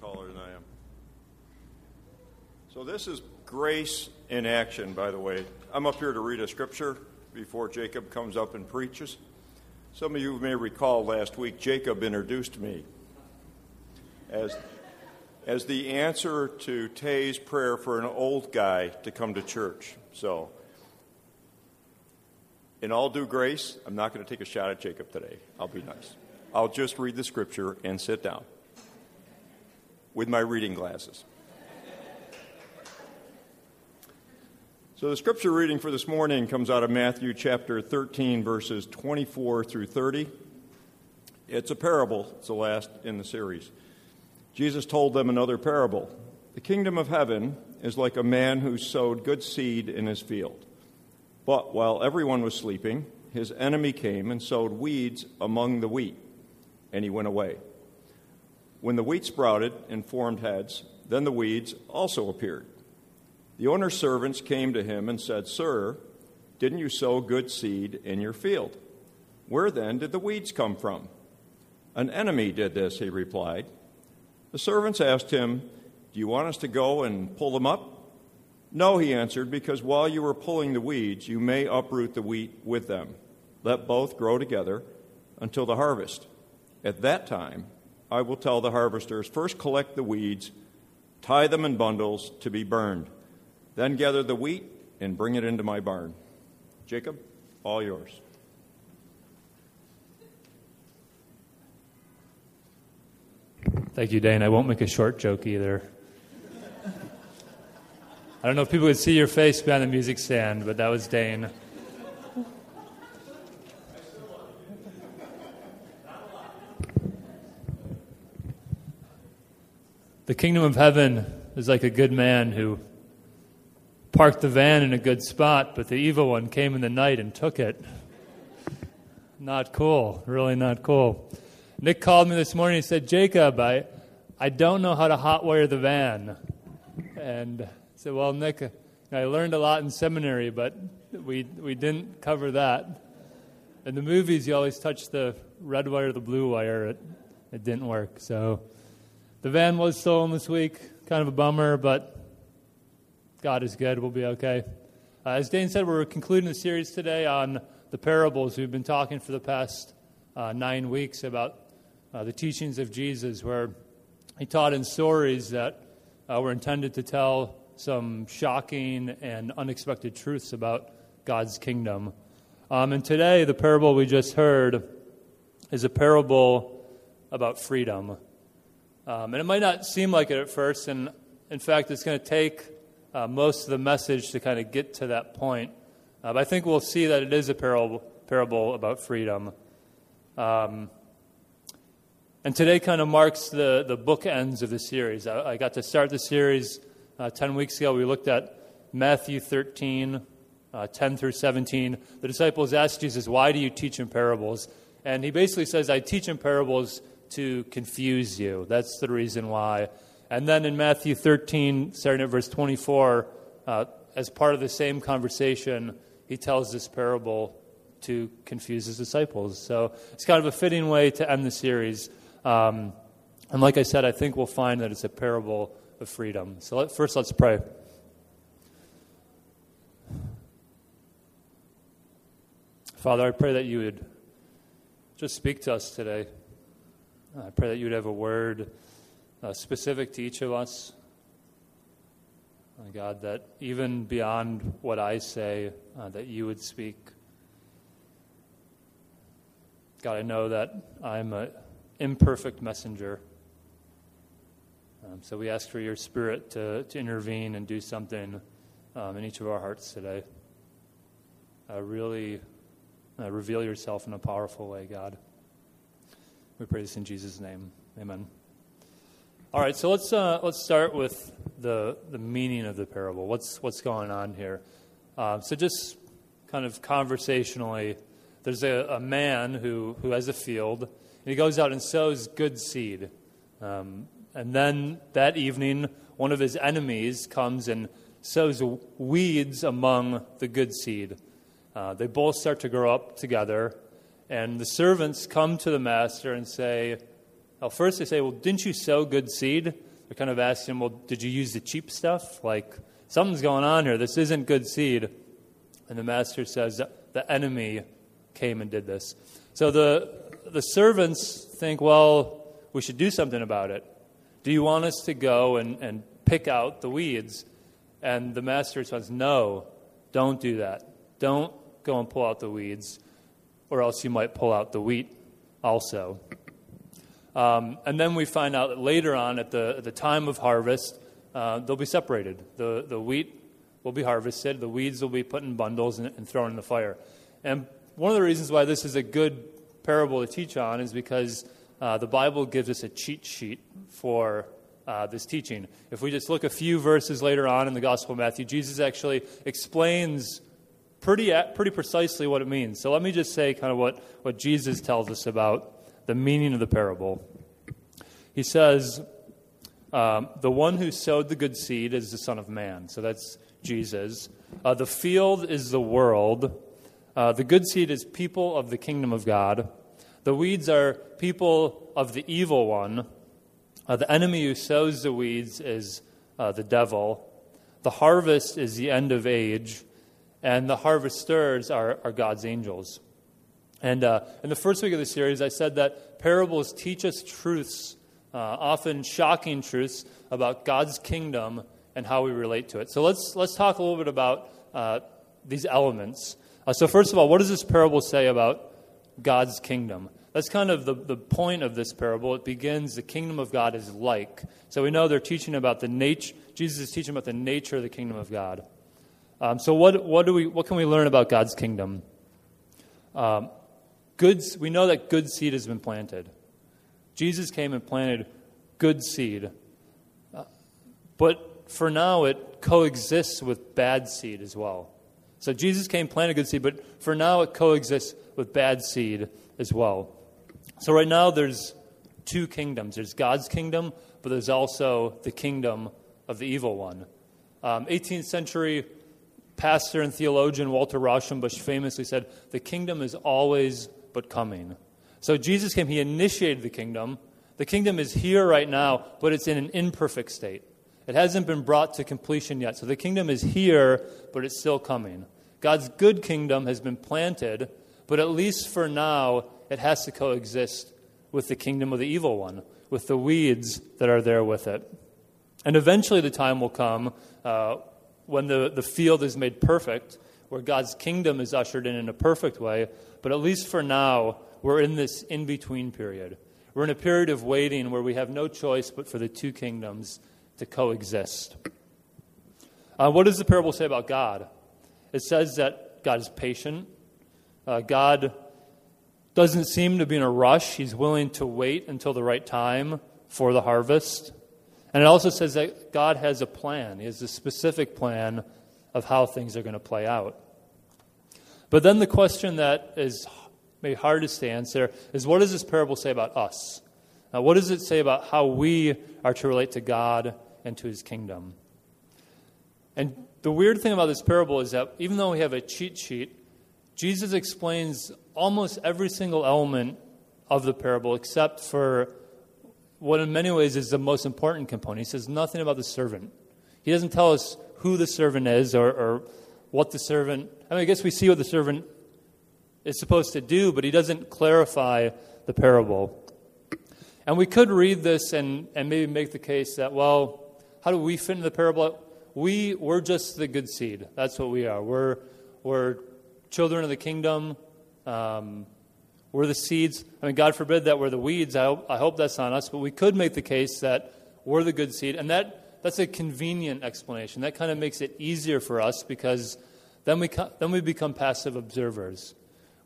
Taller than I am. So, this is grace in action, by the way. I'm up here to read a scripture before Jacob comes up and preaches. Some of you may recall last week, Jacob introduced me as, as the answer to Tay's prayer for an old guy to come to church. So, in all due grace, I'm not going to take a shot at Jacob today. I'll be nice. I'll just read the scripture and sit down with my reading glasses. So, the scripture reading for this morning comes out of Matthew chapter 13, verses 24 through 30. It's a parable, it's the last in the series. Jesus told them another parable. The kingdom of heaven is like a man who sowed good seed in his field. But while everyone was sleeping, his enemy came and sowed weeds among the wheat, and he went away. When the wheat sprouted and formed heads, then the weeds also appeared. The owner's servants came to him and said, Sir, didn't you sow good seed in your field? Where then did the weeds come from? An enemy did this, he replied. The servants asked him, Do you want us to go and pull them up? No, he answered, because while you are pulling the weeds, you may uproot the wheat with them. Let both grow together until the harvest. At that time, I will tell the harvesters first collect the weeds, tie them in bundles to be burned, then gather the wheat and bring it into my barn. Jacob, all yours. Thank you, Dane. I won't make a short joke either. I don't know if people could see your face behind the music stand, but that was Dane. The kingdom of heaven is like a good man who parked the van in a good spot, but the evil one came in the night and took it. Not cool, really not cool. Nick called me this morning and said, Jacob, I, I don't know how to hotwire the van. And said, Well, Nick, I learned a lot in seminary, but we, we didn't cover that. In the movies, you always touch the red wire, the blue wire. It, it didn't work. So the van was stolen this week. Kind of a bummer, but God is good. We'll be okay. Uh, as Dane said, we're concluding the series today on the parables. We've been talking for the past uh, nine weeks about uh, the teachings of Jesus, where he taught in stories that uh, were intended to tell some shocking and unexpected truths about God's kingdom. Um, and today, the parable we just heard is a parable about freedom. Um, and it might not seem like it at first, and in fact, it's going to take uh, most of the message to kind of get to that point. Uh, but I think we'll see that it is a parable, parable about freedom. Um, and today kind of marks the, the bookends of the series. I, I got to start the series uh, 10 weeks ago, we looked at Matthew 13, uh, 10 through 17. The disciples asked Jesus, Why do you teach in parables? And he basically says, I teach in parables to confuse you. That's the reason why. And then in Matthew 13, starting at verse 24, uh, as part of the same conversation, he tells this parable to confuse his disciples. So it's kind of a fitting way to end the series. Um, and like I said, I think we'll find that it's a parable of freedom. So let, first, let's pray. Father, I pray that you would just speak to us today. I pray that you would have a word uh, specific to each of us. Uh, God, that even beyond what I say, uh, that you would speak. God, I know that I'm an imperfect messenger. Um, so we ask for your spirit to, to intervene and do something um, in each of our hearts today. Uh, really uh, reveal yourself in a powerful way, God. We pray this in Jesus' name. Amen. All right, so let's uh, let's start with the the meaning of the parable. What's what's going on here? Uh, so just kind of conversationally, there's a, a, man who who has a field, and he goes out and sows good seed. Um, and then that evening, one of his enemies comes and sows weeds among the good seed. Uh, they both start to grow up together, and the servants come to the master and say, Well, first they say, Well, didn't you sow good seed? They're kind of asking, Well, did you use the cheap stuff? Like, something's going on here. This isn't good seed. And the master says, The enemy came and did this. So the, the servants think, Well, we should do something about it. Do you want us to go and, and pick out the weeds? And the master says, No, don't do that. Don't go and pull out the weeds, or else you might pull out the wheat also. Um, and then we find out that later on, at the, at the time of harvest, uh, they'll be separated. The, the wheat will be harvested, the weeds will be put in bundles and, and thrown in the fire. And one of the reasons why this is a good parable to teach on is because uh, the Bible gives us a cheat sheet for uh, this teaching. If we just look a few verses later on in the Gospel of Matthew, Jesus actually explains pretty, pretty precisely what it means. So let me just say kind of what, what Jesus tells us about the meaning of the parable. He says, um, The one who sowed the good seed is the Son of Man. So that's Jesus. Uh, the field is the world. Uh, the good seed is people of the kingdom of God. The weeds are people of the evil one. Uh, the enemy who sows the weeds is uh, the devil. The harvest is the end of age. And the harvesters are, are God's angels. And uh, in the first week of the series, I said that parables teach us truths, uh, often shocking truths, about God's kingdom and how we relate to it. So let's, let's talk a little bit about uh, these elements. Uh, so, first of all, what does this parable say about God's kingdom? That's kind of the, the point of this parable. It begins, the kingdom of God is like. So we know they're teaching about the nature, Jesus is teaching about the nature of the kingdom of God. Um, so what, what, do we, what can we learn about God's kingdom? Um, we know that good seed has been planted. Jesus came and planted good seed. Uh, but for now, it coexists with bad seed as well. So Jesus came, planted good seed, but for now, it coexists with bad seed as well. So right now, there's two kingdoms there's God's kingdom, but there's also the kingdom of the evil one. Um, 18th century pastor and theologian Walter Rauschenbusch famously said, The kingdom is always but coming. So Jesus came, he initiated the kingdom. The kingdom is here right now, but it's in an imperfect state. It hasn't been brought to completion yet. So the kingdom is here, but it's still coming. God's good kingdom has been planted, but at least for now, it has to coexist with the kingdom of the evil one, with the weeds that are there with it. And eventually, the time will come uh, when the, the field is made perfect, where God's kingdom is ushered in in a perfect way, but at least for now, we're in this in between period. We're in a period of waiting where we have no choice but for the two kingdoms to coexist. Uh, what does the parable say about God? It says that God is patient. Uh, God doesn't seem to be in a rush. He's willing to wait until the right time for the harvest. And it also says that God has a plan. He has a specific plan of how things are going to play out. But then the question that is maybe hardest to answer is what does this parable say about us? Now, what does it say about how we are to relate to God and to his kingdom? And the weird thing about this parable is that even though we have a cheat sheet, Jesus explains almost every single element of the parable except for what, in many ways, is the most important component. He says nothing about the servant. He doesn't tell us who the servant is or, or what the servant, I mean, I guess we see what the servant is supposed to do, but he doesn't clarify the parable. And we could read this and, and maybe make the case that, well, how do we fit into the parable? We, we're just the good seed. That's what we are. We're, we're children of the kingdom. Um, we're the seeds. I mean, God forbid that we're the weeds. I hope, I hope that's on us. But we could make the case that we're the good seed. And that that's a convenient explanation. That kind of makes it easier for us because then we, then we become passive observers.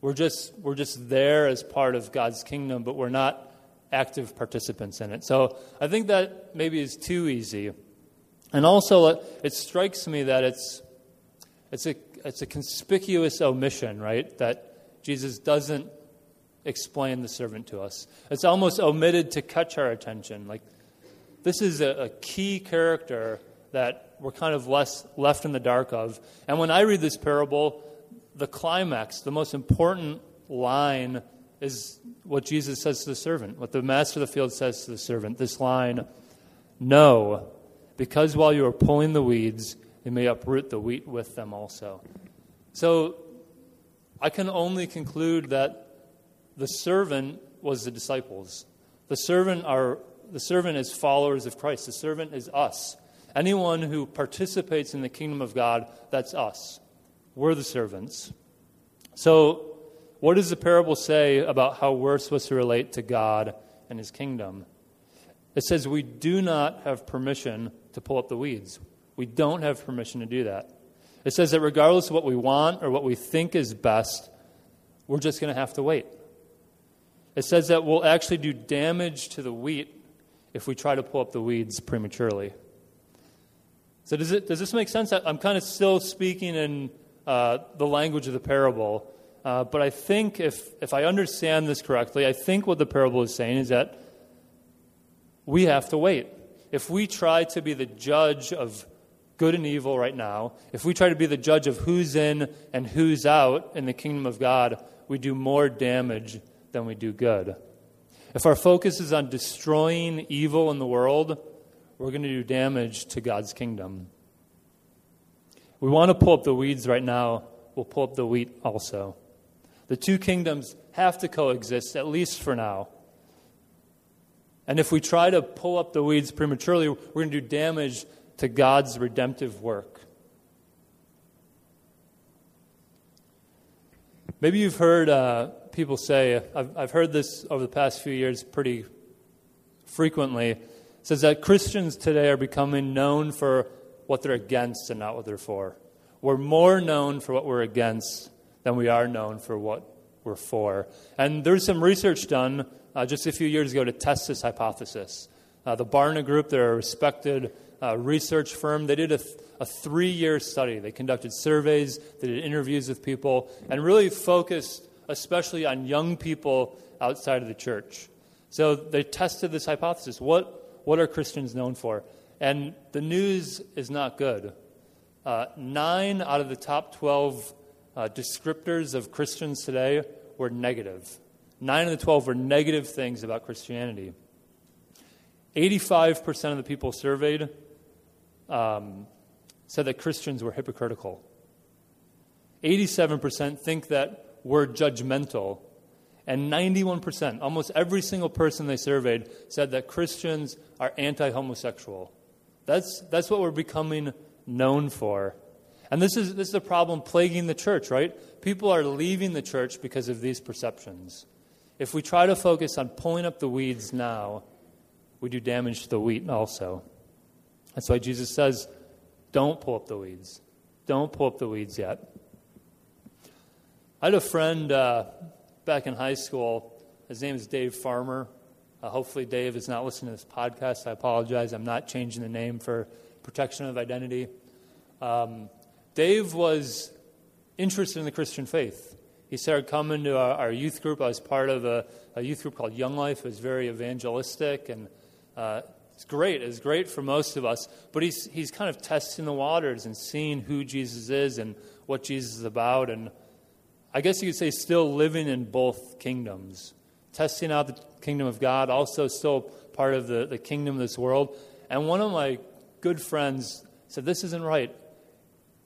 We're just, we're just there as part of God's kingdom, but we're not active participants in it. So I think that maybe is too easy. And also, uh, it strikes me that it's, it's, a, it's a conspicuous omission, right? That Jesus doesn't explain the servant to us. It's almost omitted to catch our attention. Like, this is a, a key character that we're kind of less left in the dark of. And when I read this parable, the climax, the most important line is what Jesus says to the servant, what the master of the field says to the servant. This line, no, because while you are pulling the weeds, you may uproot the wheat with them also. So I can only conclude that the servant was the disciples. The servant are the servant is followers of Christ. The servant is us. Anyone who participates in the kingdom of God, that's us. We're the servants. So, what does the parable say about how we're supposed to relate to God and his kingdom? It says we do not have permission to pull up the weeds. We don't have permission to do that. It says that regardless of what we want or what we think is best, we're just going to have to wait. It says that we'll actually do damage to the wheat if we try to pull up the weeds prematurely. So, does, it, does this make sense? I'm kind of still speaking in uh, the language of the parable, uh, but I think if, if I understand this correctly, I think what the parable is saying is that we have to wait. If we try to be the judge of good and evil right now, if we try to be the judge of who's in and who's out in the kingdom of God, we do more damage than we do good. If our focus is on destroying evil in the world, we're going to do damage to God's kingdom. We want to pull up the weeds right now, we'll pull up the wheat also. The two kingdoms have to coexist, at least for now. And if we try to pull up the weeds prematurely, we're going to do damage to God's redemptive work. Maybe you've heard uh, people say, I've, I've heard this over the past few years pretty frequently, says that Christians today are becoming known for what they're against and not what they're for. We're more known for what we're against than we are known for what we're for. And there's some research done uh, just a few years ago to test this hypothesis. Uh, the Barna Group, they're a respected uh, research firm, they did a, th- a three year study. They conducted surveys, they did interviews with people, and really focused especially on young people outside of the church. So they tested this hypothesis. What, what are Christians known for? And the news is not good. Uh, nine out of the top 12 uh, descriptors of Christians today were negative. Nine of the 12 were negative things about Christianity. 85% of the people surveyed um, said that Christians were hypocritical. 87% think that were judgmental. And 91%, almost every single person they surveyed, said that Christians are anti homosexual. That's, that's what we're becoming known for. And this is, this is a problem plaguing the church, right? People are leaving the church because of these perceptions. If we try to focus on pulling up the weeds now, we do damage to the wheat also. That's why Jesus says, don't pull up the weeds. Don't pull up the weeds yet. I had a friend uh, back in high school. His name is Dave Farmer. Uh, hopefully, Dave is not listening to this podcast. I apologize. I'm not changing the name for protection of identity. Um, Dave was interested in the Christian faith. He started coming to our, our youth group. I was part of a, a, youth group called Young Life. It was very evangelistic, and uh, it's great. It's great for most of us. But he's, he's kind of testing the waters and seeing who Jesus is and what Jesus is about. And I guess you could say, still living in both kingdoms, testing out the kingdom of God, also still part of the, the kingdom of this world. And one of my good friends said, This isn't right.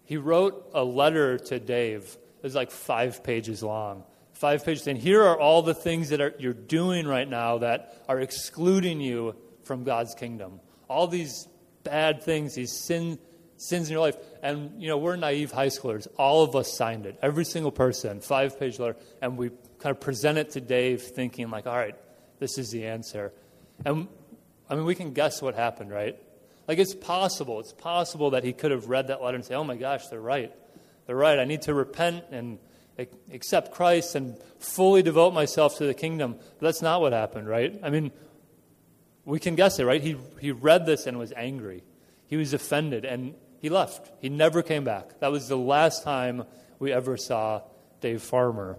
He wrote a letter to Dave. It was like five pages long. Five pages saying, Here are all the things that are, you're doing right now that are excluding you from God's kingdom. All these bad things, these sin, sins in your life. And, you know, we're naive high schoolers. All of us signed it, every single person, five page letter. And we kind of present it to Dave thinking, like, all right, this is the answer. And, I mean, we can guess what happened, right? Like, it's possible. It's possible that he could have read that letter and say, oh my gosh, they're right. They're right. I need to repent and accept Christ and fully devote myself to the kingdom. But that's not what happened, right? I mean, we can guess it, right? He, he read this and was angry. He was offended. And he left. He never came back. That was the last time we ever saw Dave Farmer.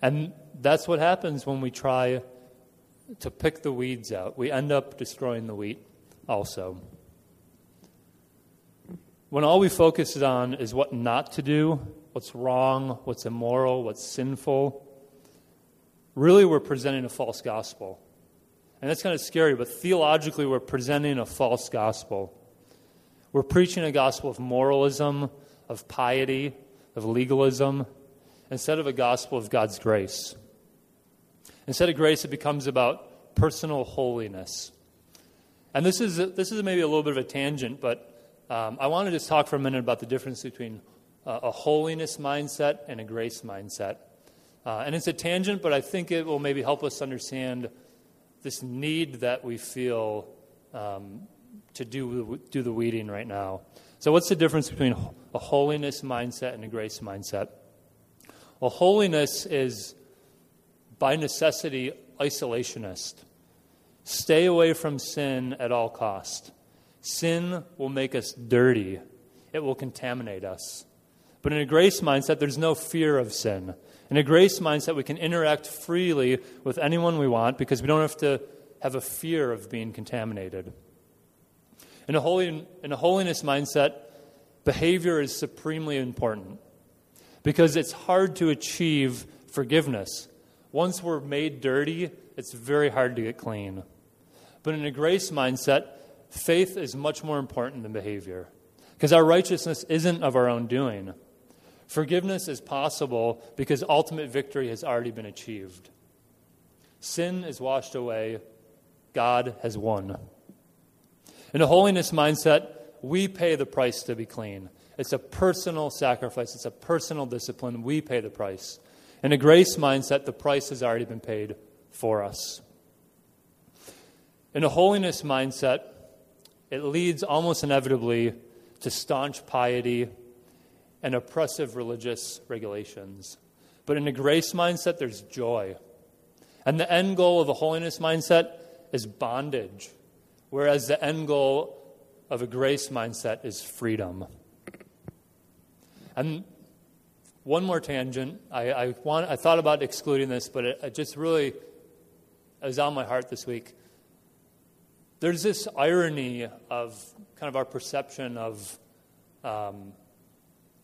And that's what happens when we try to pick the weeds out. We end up destroying the wheat also. When all we focus on is what not to do, what's wrong, what's immoral, what's sinful, really we're presenting a false gospel. And that's kind of scary, but theologically, we're presenting a false gospel. We're preaching a gospel of moralism, of piety, of legalism, instead of a gospel of God's grace. Instead of grace, it becomes about personal holiness. And this is, this is maybe a little bit of a tangent, but um, I want to just talk for a minute about the difference between uh, a holiness mindset and a grace mindset. Uh, and it's a tangent, but I think it will maybe help us understand this need that we feel um, to do, do the weeding right now. So, what's the difference between a holiness mindset and a grace mindset? Well, holiness is by necessity isolationist. Stay away from sin at all cost. Sin will make us dirty. It will contaminate us. But in a grace mindset, there's no fear of sin. In a grace mindset, we can interact freely with anyone we want because we don't have to have a fear of being contaminated. In a, holy, in a holiness mindset, behavior is supremely important because it's hard to achieve forgiveness. Once we're made dirty, it's very hard to get clean. But in a grace mindset, faith is much more important than behavior because our righteousness isn't of our own doing. Forgiveness is possible because ultimate victory has already been achieved. Sin is washed away, God has won. In a holiness mindset, we pay the price to be clean. It's a personal sacrifice, it's a personal discipline. We pay the price. In a grace mindset, the price has already been paid for us. In a holiness mindset, it leads almost inevitably to staunch piety and oppressive religious regulations. But in a grace mindset, there's joy. And the end goal of a holiness mindset is bondage, whereas the end goal of a grace mindset is freedom. And one more tangent. I, I, want, I thought about excluding this, but it, it just really was on my heart this week. There's this irony of kind of our perception of um,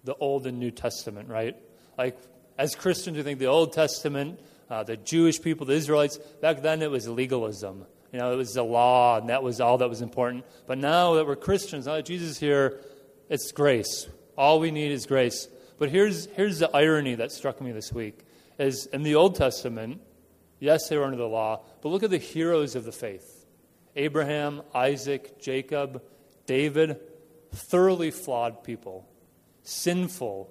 the Old and New Testament, right? Like, as Christians, we think the Old Testament, uh, the Jewish people, the Israelites, back then it was legalism. You know, it was the law, and that was all that was important. But now that we're Christians, now that Jesus is here, it's grace. All we need is grace. But here's, here's the irony that struck me this week is in the Old Testament, yes, they were under the law, but look at the heroes of the faith. Abraham, Isaac, Jacob, David, thoroughly flawed people sinful,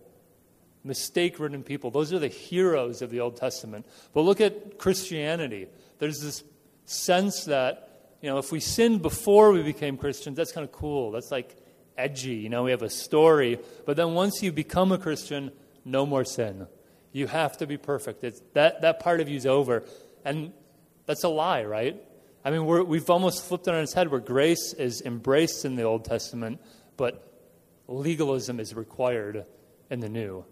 mistake ridden people. Those are the heroes of the Old Testament. But look at Christianity. There's this sense that, you know, if we sinned before we became Christians, that's kind of cool. That's like edgy. You know, we have a story. But then once you become a Christian, no more sin. You have to be perfect. It's, that, that part of you is over. And that's a lie, right? I mean, we have almost flipped it on its head where grace is embraced in the Old Testament, but legalism is required in the new.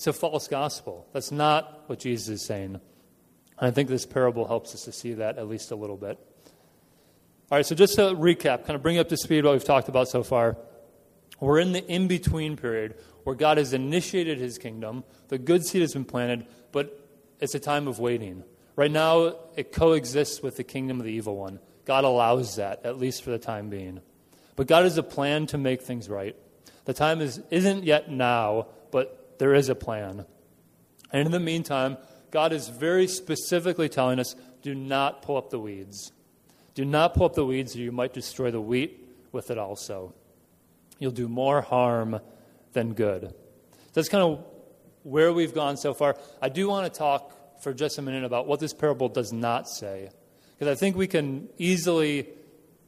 It's a false gospel. That's not what Jesus is saying. And I think this parable helps us to see that at least a little bit. All right, so just to recap, kind of bring up to speed what we've talked about so far. We're in the in between period where God has initiated his kingdom, the good seed has been planted, but it's a time of waiting. Right now, it coexists with the kingdom of the evil one. God allows that, at least for the time being. But God has a plan to make things right. The time is, isn't yet now, but there is a plan. And in the meantime, God is very specifically telling us do not pull up the weeds. Do not pull up the weeds, or you might destroy the wheat with it also. You'll do more harm than good. That's kind of where we've gone so far. I do want to talk for just a minute about what this parable does not say. Because I think we can easily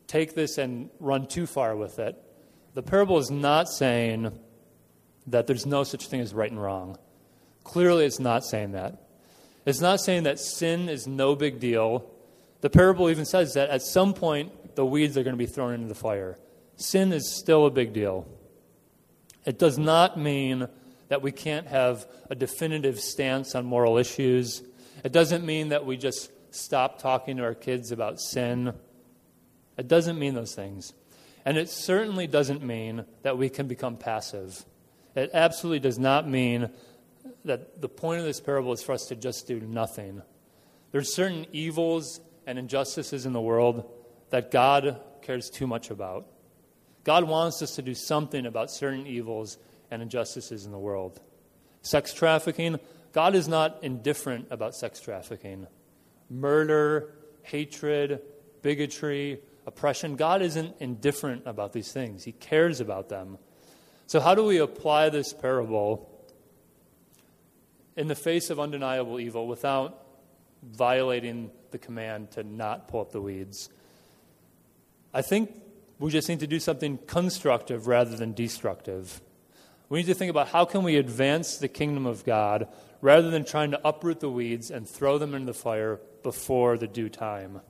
take this and run too far with it. The parable is not saying that there's no such thing as right and wrong. Clearly, it's not saying that. It's not saying that sin is no big deal. The parable even says that at some point, the weeds are going to be thrown into the fire. Sin is still a big deal. It does not mean that we can't have a definitive stance on moral issues. It doesn't mean that we just stop talking to our kids about sin. It doesn't mean those things. And it certainly doesn't mean that we can become passive. It absolutely does not mean that the point of this parable is for us to just do nothing. There's certain evils and injustices in the world that God cares too much about. God wants us to do something about certain evils and injustices in the world. Sex trafficking, God is not indifferent about sex trafficking. Murder, hatred, bigotry, oppression, God isn't indifferent about these things. He cares about them. So, how do we apply this parable in the face of undeniable evil without violating the command to not pull up the weeds? I think we just need to do something constructive rather than destructive. We need to think about how can we advance the kingdom of God rather than trying to uproot the weeds and throw them into the fire before the due time.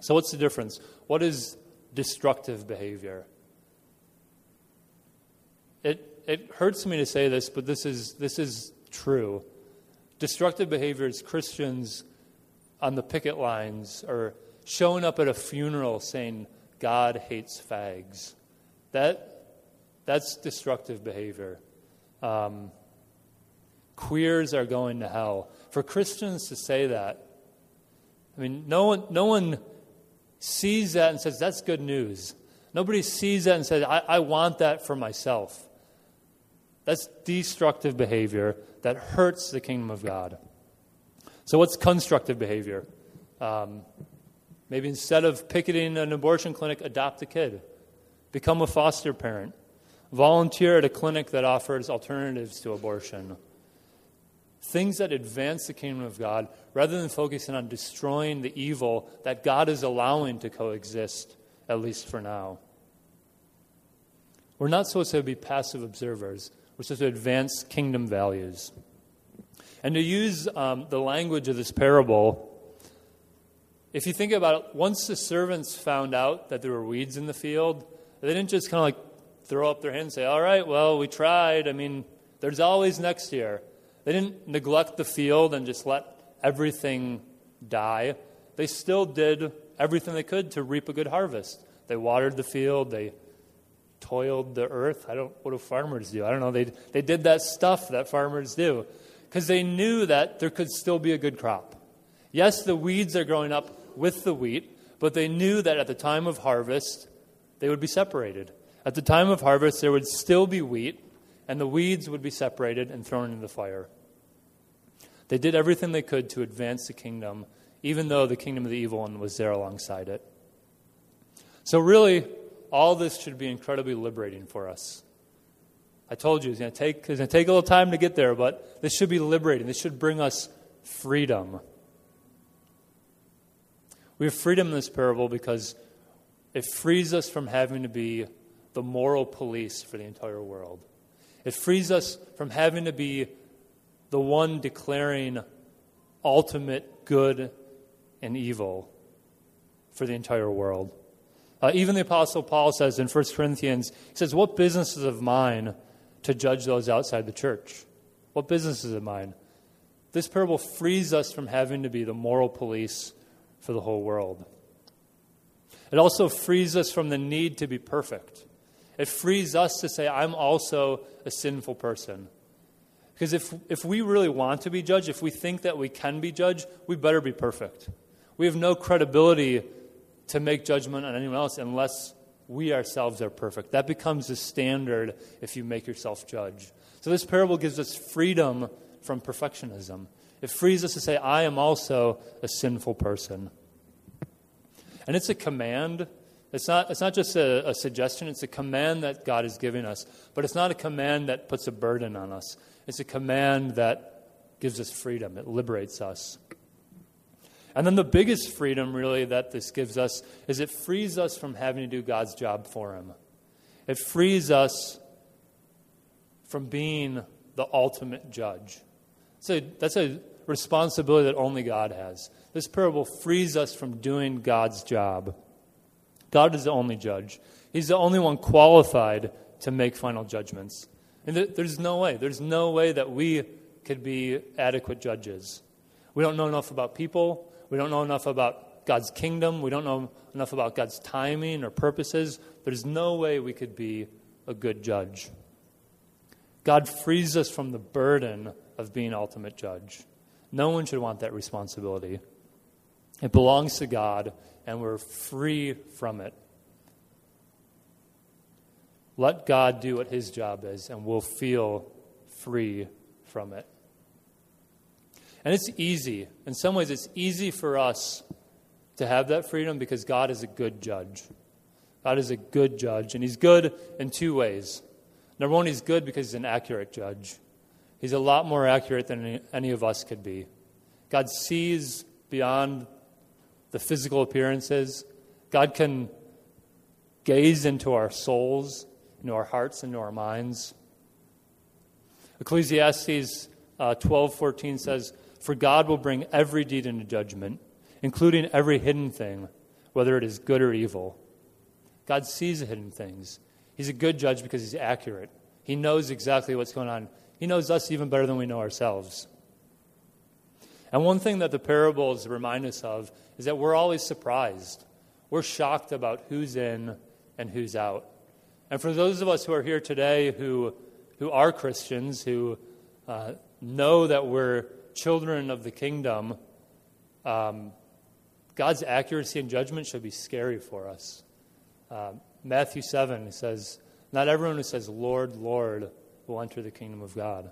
So, what's the difference? What is destructive behavior? It, it hurts me to say this, but this is, this is true. Destructive behavior is Christians on the picket lines or showing up at a funeral saying, God hates fags. That, that's destructive behavior. Um, queers are going to hell. For Christians to say that, I mean, no one, no one sees that and says, that's good news. Nobody sees that and says, I, I want that for myself. That's destructive behavior that hurts the kingdom of God. So, what's constructive behavior? Um, maybe instead of picketing an abortion clinic, adopt a kid, become a foster parent, volunteer at a clinic that offers alternatives to abortion things that advance the kingdom of God rather than focusing on destroying the evil that God is allowing to coexist, at least for now. We're not supposed to be passive observers, we're supposed to advance kingdom values. And to use um, the language of this parable, if you think about it, once the servants found out that there were weeds in the field, they didn't just kind of like throw up their hands and say, All right, well, we tried. I mean, there's always next year. They didn't neglect the field and just let everything die. They still did everything they could to reap a good harvest. They watered the field, they toiled the earth. I don't what do farmers do? I don't know. They they did that stuff that farmers do because they knew that there could still be a good crop. Yes, the weeds are growing up with the wheat, but they knew that at the time of harvest they would be separated. At the time of harvest there would still be wheat and the weeds would be separated and thrown into the fire. They did everything they could to advance the kingdom, even though the kingdom of the evil one was there alongside it. So, really, all this should be incredibly liberating for us. I told you it's going to take, it's going to take a little time to get there, but this should be liberating. This should bring us freedom. We have freedom in this parable because it frees us from having to be the moral police for the entire world. It frees us from having to be the one declaring ultimate good and evil for the entire world. Uh, even the Apostle Paul says in 1 Corinthians, he says, What business is of mine to judge those outside the church? What business is of mine? This parable frees us from having to be the moral police for the whole world. It also frees us from the need to be perfect. It frees us to say, I'm also a sinful person. Because if, if we really want to be judged, if we think that we can be judged, we better be perfect. We have no credibility to make judgment on anyone else unless we ourselves are perfect. That becomes the standard if you make yourself judge. So this parable gives us freedom from perfectionism. It frees us to say, I am also a sinful person. And it's a command. It's not, it's not just a, a suggestion, it's a command that God is giving us. But it's not a command that puts a burden on us. It's a command that gives us freedom, it liberates us. And then the biggest freedom, really, that this gives us is it frees us from having to do God's job for Him. It frees us from being the ultimate judge. So that's a responsibility that only God has. This parable frees us from doing God's job. God is the only judge, He's the only one qualified to make final judgments. And there's no way. There's no way that we could be adequate judges. We don't know enough about people. We don't know enough about God's kingdom. We don't know enough about God's timing or purposes. There's no way we could be a good judge. God frees us from the burden of being ultimate judge. No one should want that responsibility. It belongs to God, and we're free from it. Let God do what his job is, and we'll feel free from it. And it's easy. In some ways, it's easy for us to have that freedom because God is a good judge. God is a good judge, and He's good in two ways. Number one, He's good because He's an accurate judge. He's a lot more accurate than any, of us could be. God sees beyond the physical appearances. God can gaze into our souls, into our hearts, into our minds. Ecclesiastes uh, 12:14 says, "For God will bring every deed into judgment, including every hidden thing, whether it is good or evil." God sees the hidden things. He's a good judge because he's accurate. He knows exactly what's going on. He knows us even better than we know ourselves. And one thing that the parables remind us of is that we're always surprised. We're shocked about who's in and who's out. And for those of us who are here today who, who are Christians, who uh, know that we're children of the kingdom, um, God's accuracy and judgment should be scary for us. Uh, Matthew 7 says, Not everyone who says, Lord, Lord, will enter the kingdom of God.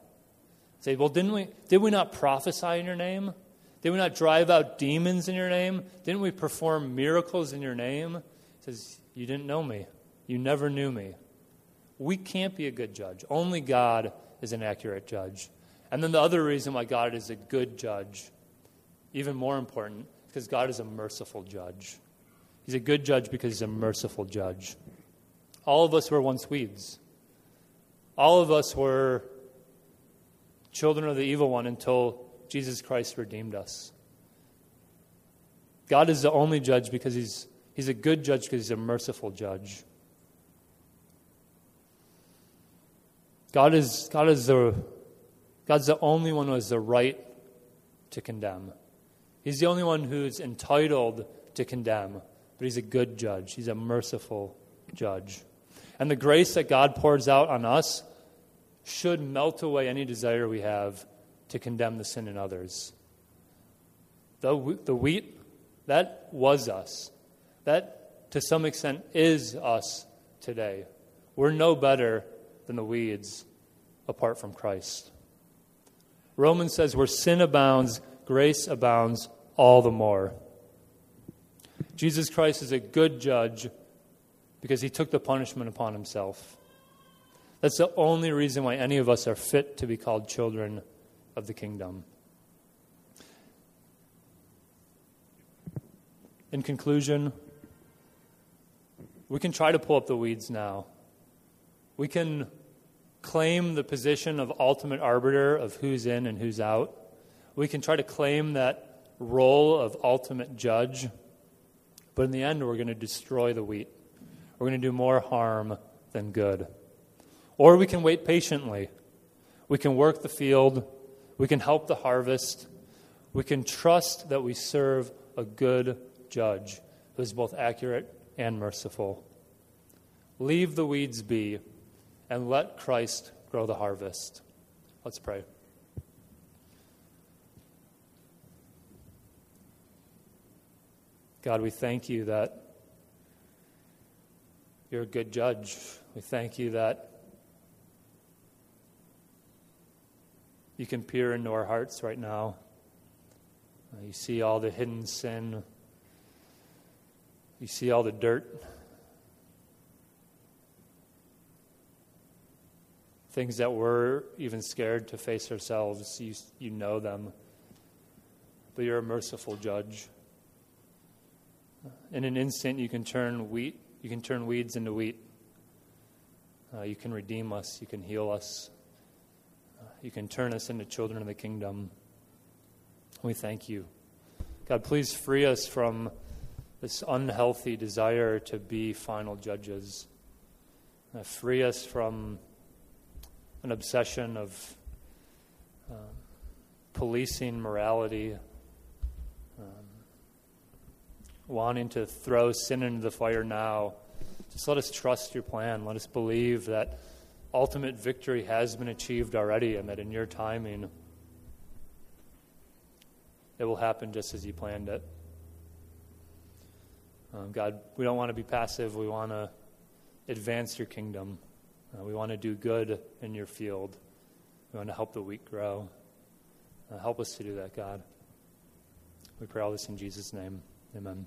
Say, well, didn't we, did we not prophesy in your name? Did we not drive out demons in your name? Didn't we perform miracles in your name? He says, You didn't know me. You never knew me. We can't be a good judge. Only God is an accurate judge. And then the other reason why God is a good judge, even more important, because God is a merciful judge. He's a good judge because he's a merciful judge. All of us were once weeds. All of us were children of the evil one until Jesus Christ redeemed us. God is the only judge because he's, he's a good judge because he's a merciful judge. God is, God is the, God's the only one who has the right to condemn. He's the only one who's entitled to condemn, but he's a good judge. He's a merciful judge. And the grace that God pours out on us should melt away any desire we have to condemn the sin in others. The, the wheat, that was us. That, to some extent, is us today. We're no better than the weeds apart from Christ. Romans says, where sin abounds, grace abounds all the more. Jesus Christ is a good judge because he took the punishment upon himself. That's the only reason why any of us are fit to be called children of the kingdom. In conclusion, we can try to pull up the weeds now. We can claim the position of ultimate arbiter of who's in and who's out. We can try to claim that role of ultimate judge. But in the end, we're going to destroy the wheat. We're going to do more harm than good. Or we can wait patiently. We can work the field we can help the harvest. We can trust that we serve a good judge who is both accurate and merciful. Leave the weeds be and let Christ grow the harvest. Let's pray. God, we thank you that you're a good judge. We thank you that You can peer into our hearts right now. You see all the hidden sin. You see all the dirt. Things that we're even scared to face ourselves. You, you know them. But you're a merciful judge. In an instant, you can turn wheat, you can turn weeds into wheat. Uh, you can redeem us, you can heal us. You can turn us into children of the kingdom. We thank you. God, please free us from this unhealthy desire to be final judges. Uh, free us from an obsession of uh, policing morality, um, wanting to throw sin into the fire now. Just let us trust your plan. Let us believe that ultimate victory has been achieved already and that in your timing it will happen just as you planned it. Um, God, we don't want to be passive. We want to advance your kingdom. Uh, we want to do good in your field. We want to help the weak grow. Uh, help us to do that, God. We pray all this in Jesus' name. Amen.